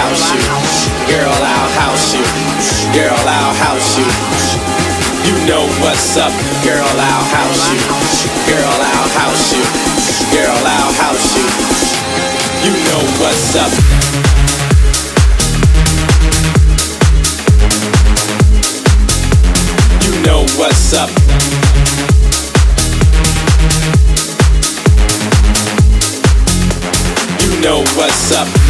house you. Girl, I'll house you. Girl, I'll house you. You know what's up. Girl, I'll house you. Girl, I'll house you. Girl, I'll house you. You know what's up. You know what's up. You know what's up.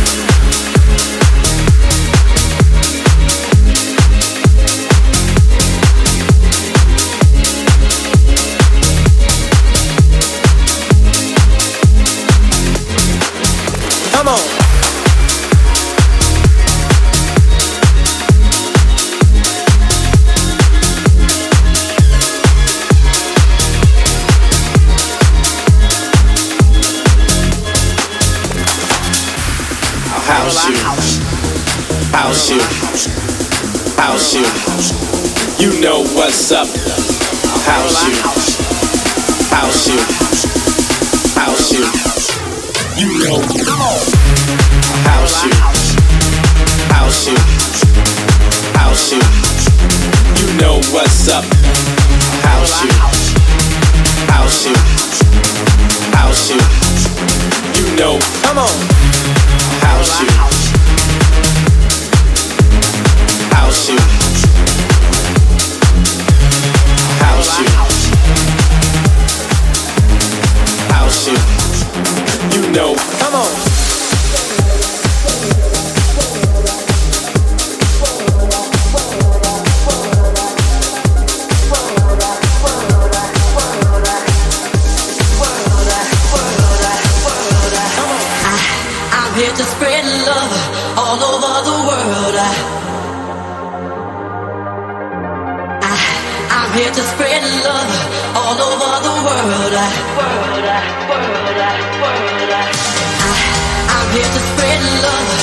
House you. House you. You know what's up. House you. House you. House you. You know. House you. House you. House you. You know what's up. House you. House you. House you. You know. Come on. House you. Know. Come on. I'm here to spread love all over the world. I, I'm here to spread love all over the world. Here to spread love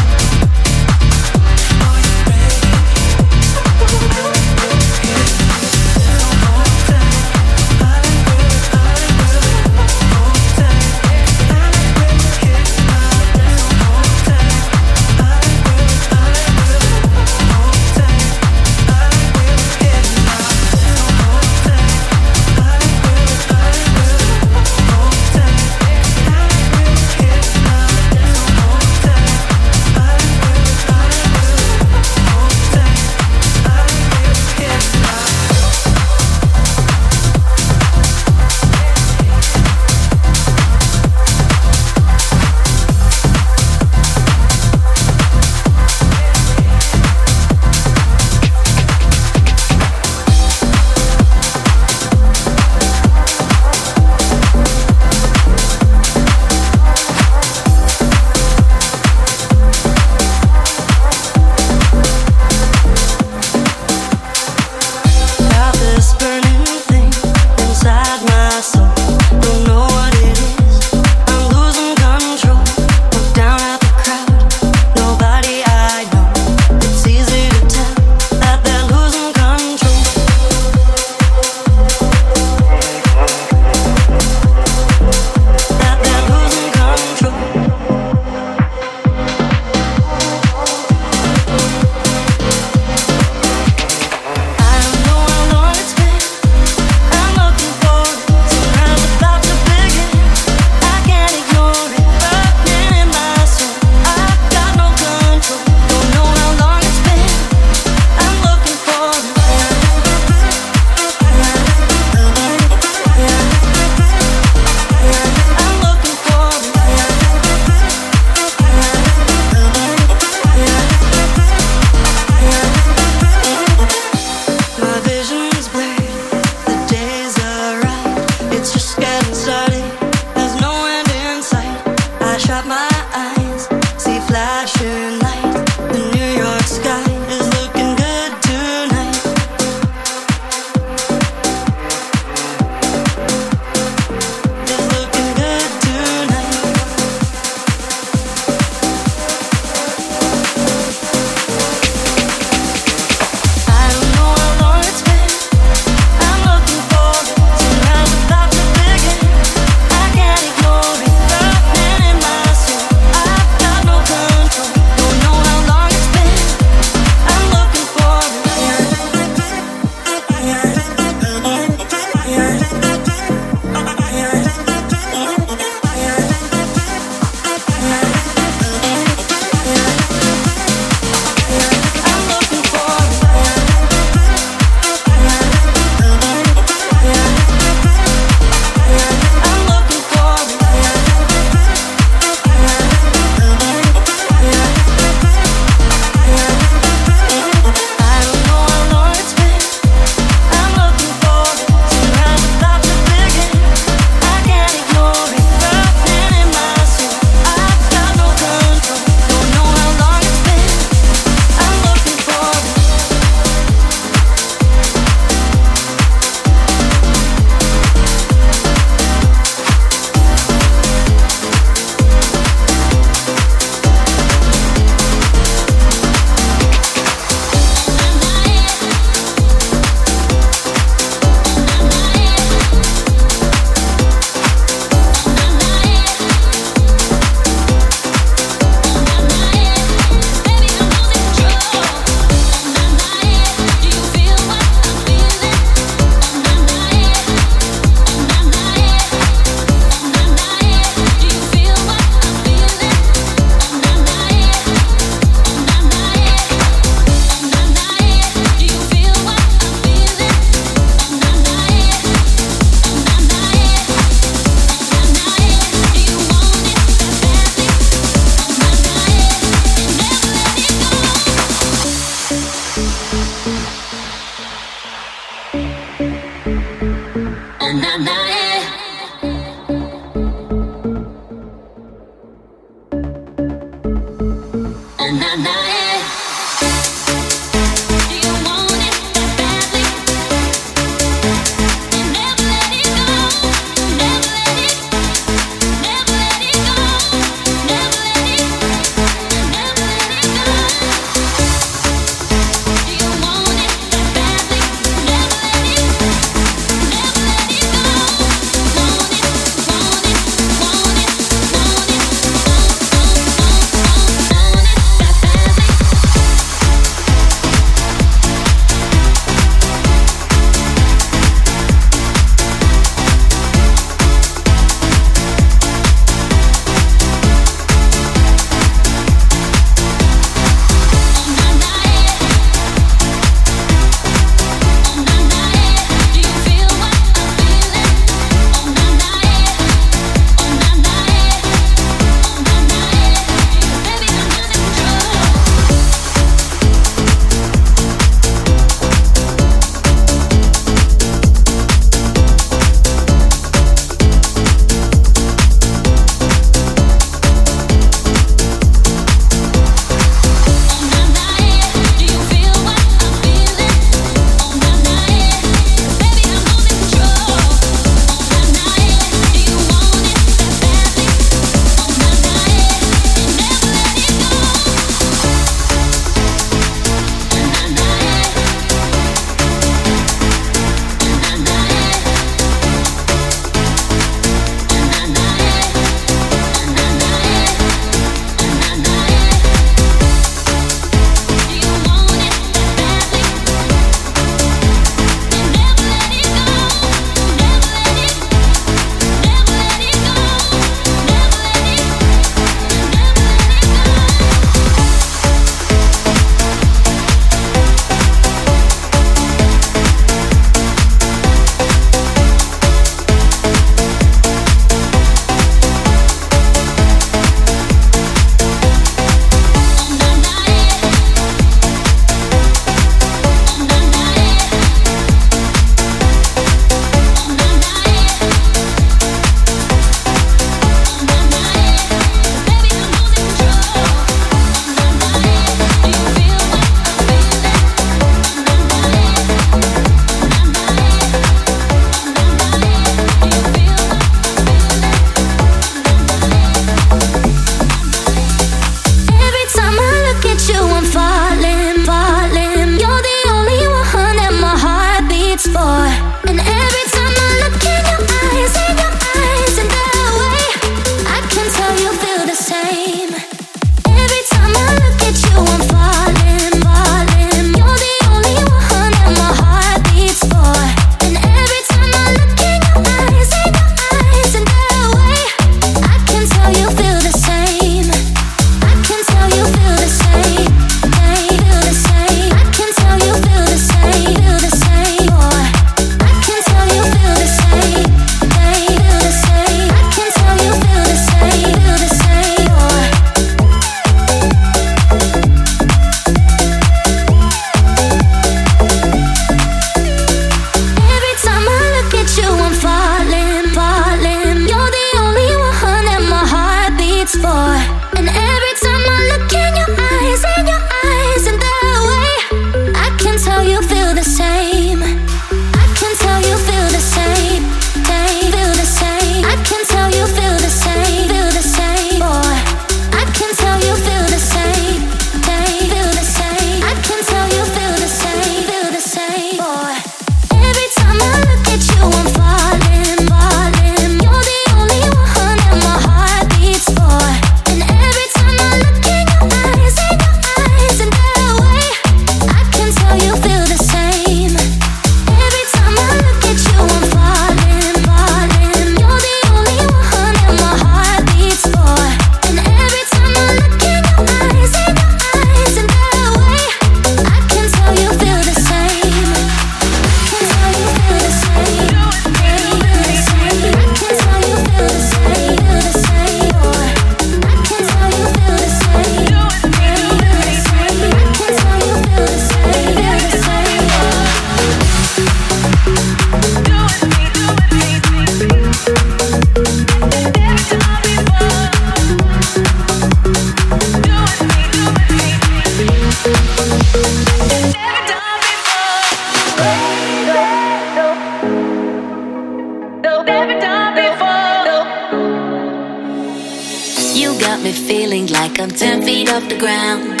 got me feeling like I'm 10 feet off the ground.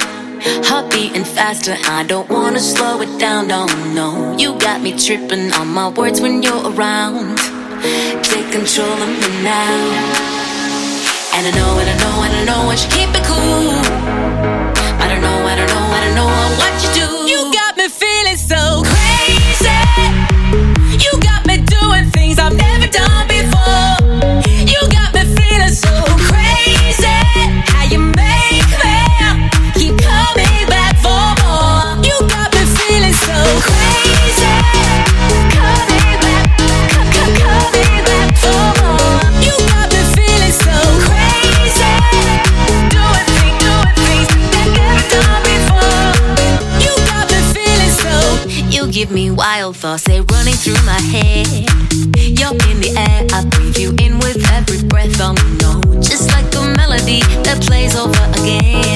Heart beating faster, I don't wanna slow it down, no, no. You got me tripping on my words when you're around. Take control of me now. And I know, and I know, and I know I should keep it cool. I don't know, I don't know, I don't know what you do. You got me feeling so cool. thoughts, they're running through my head. You're in the air, I breathe you in with every breath. I'm no, just like a melody that plays over again.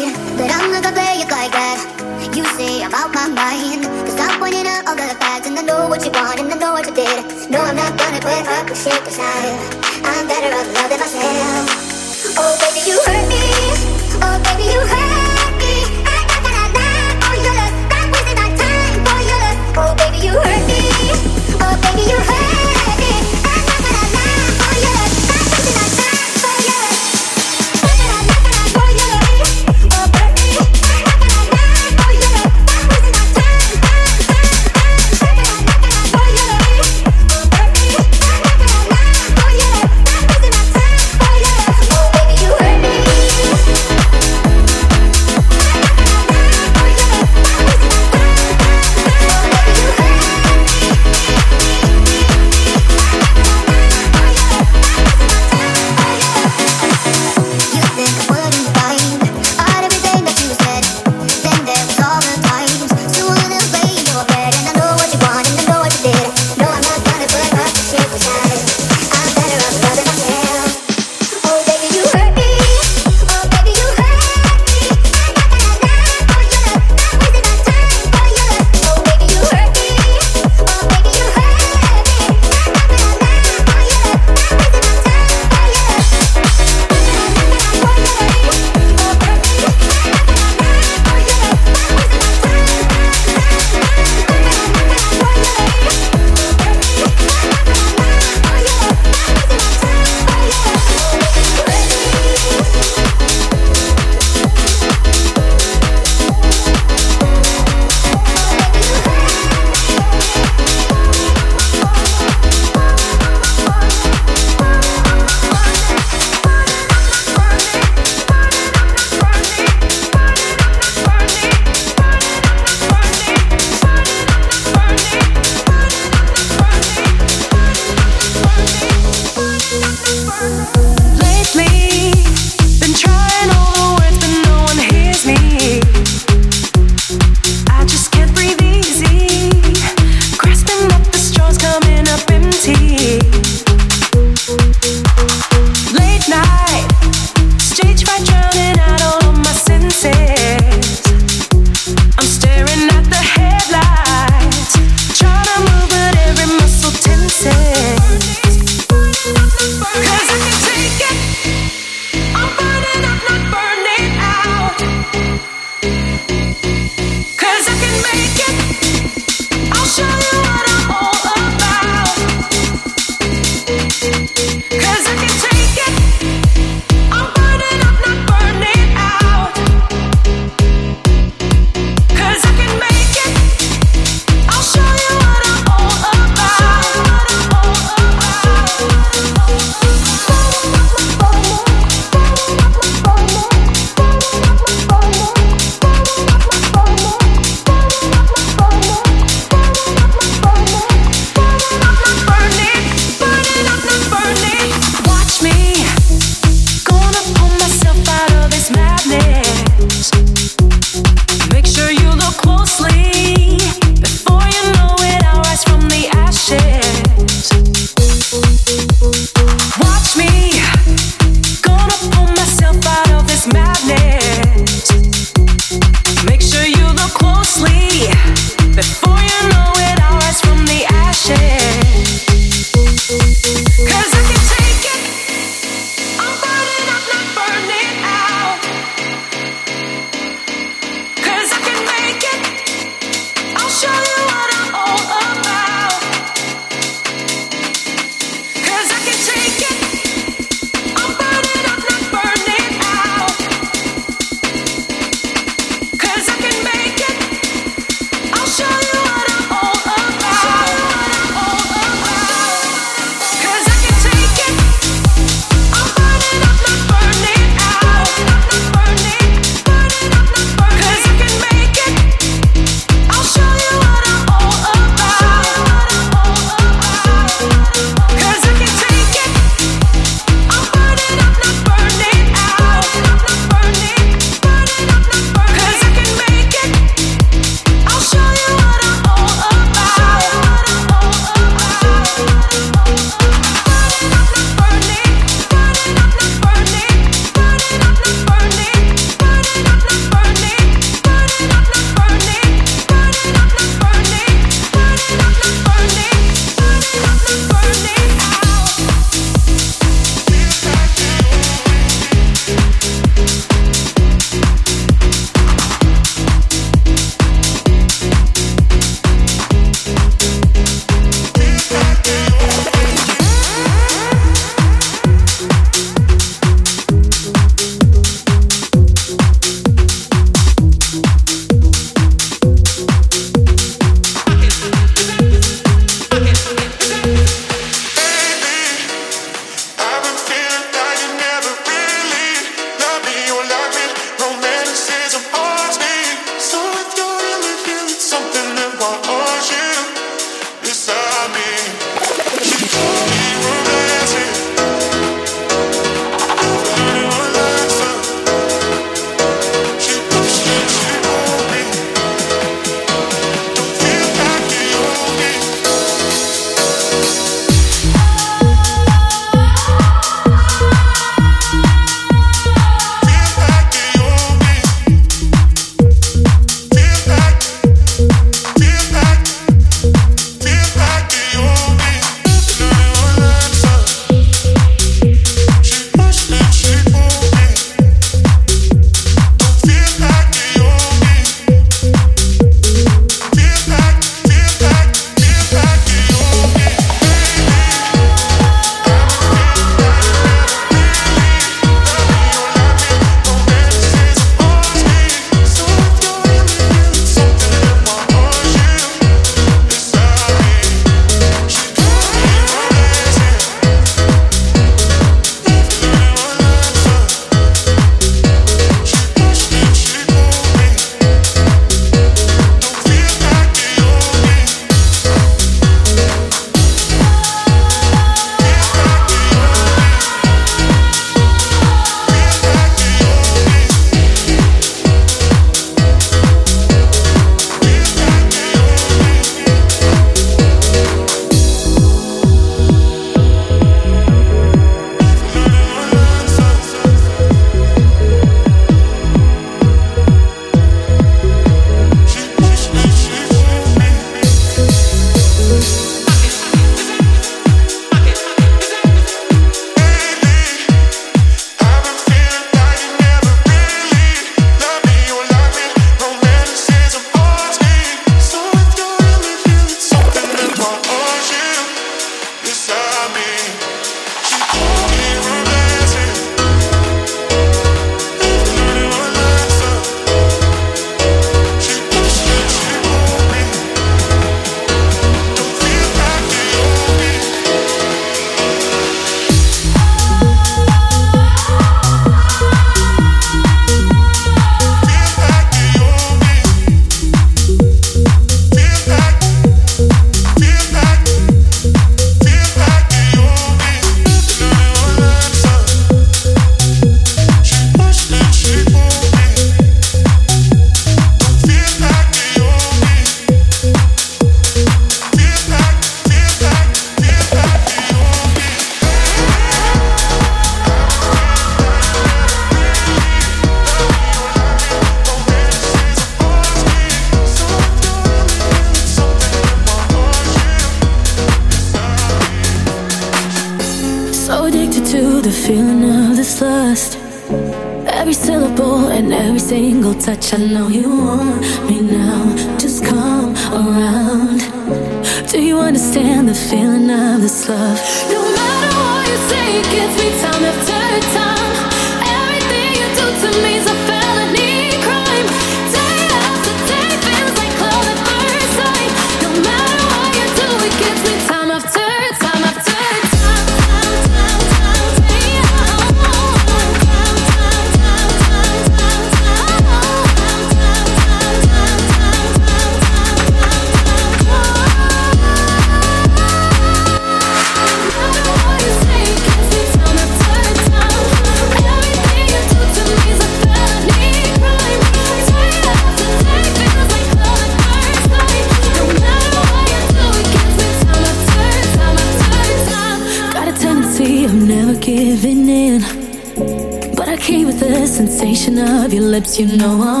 You know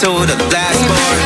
to the last bar.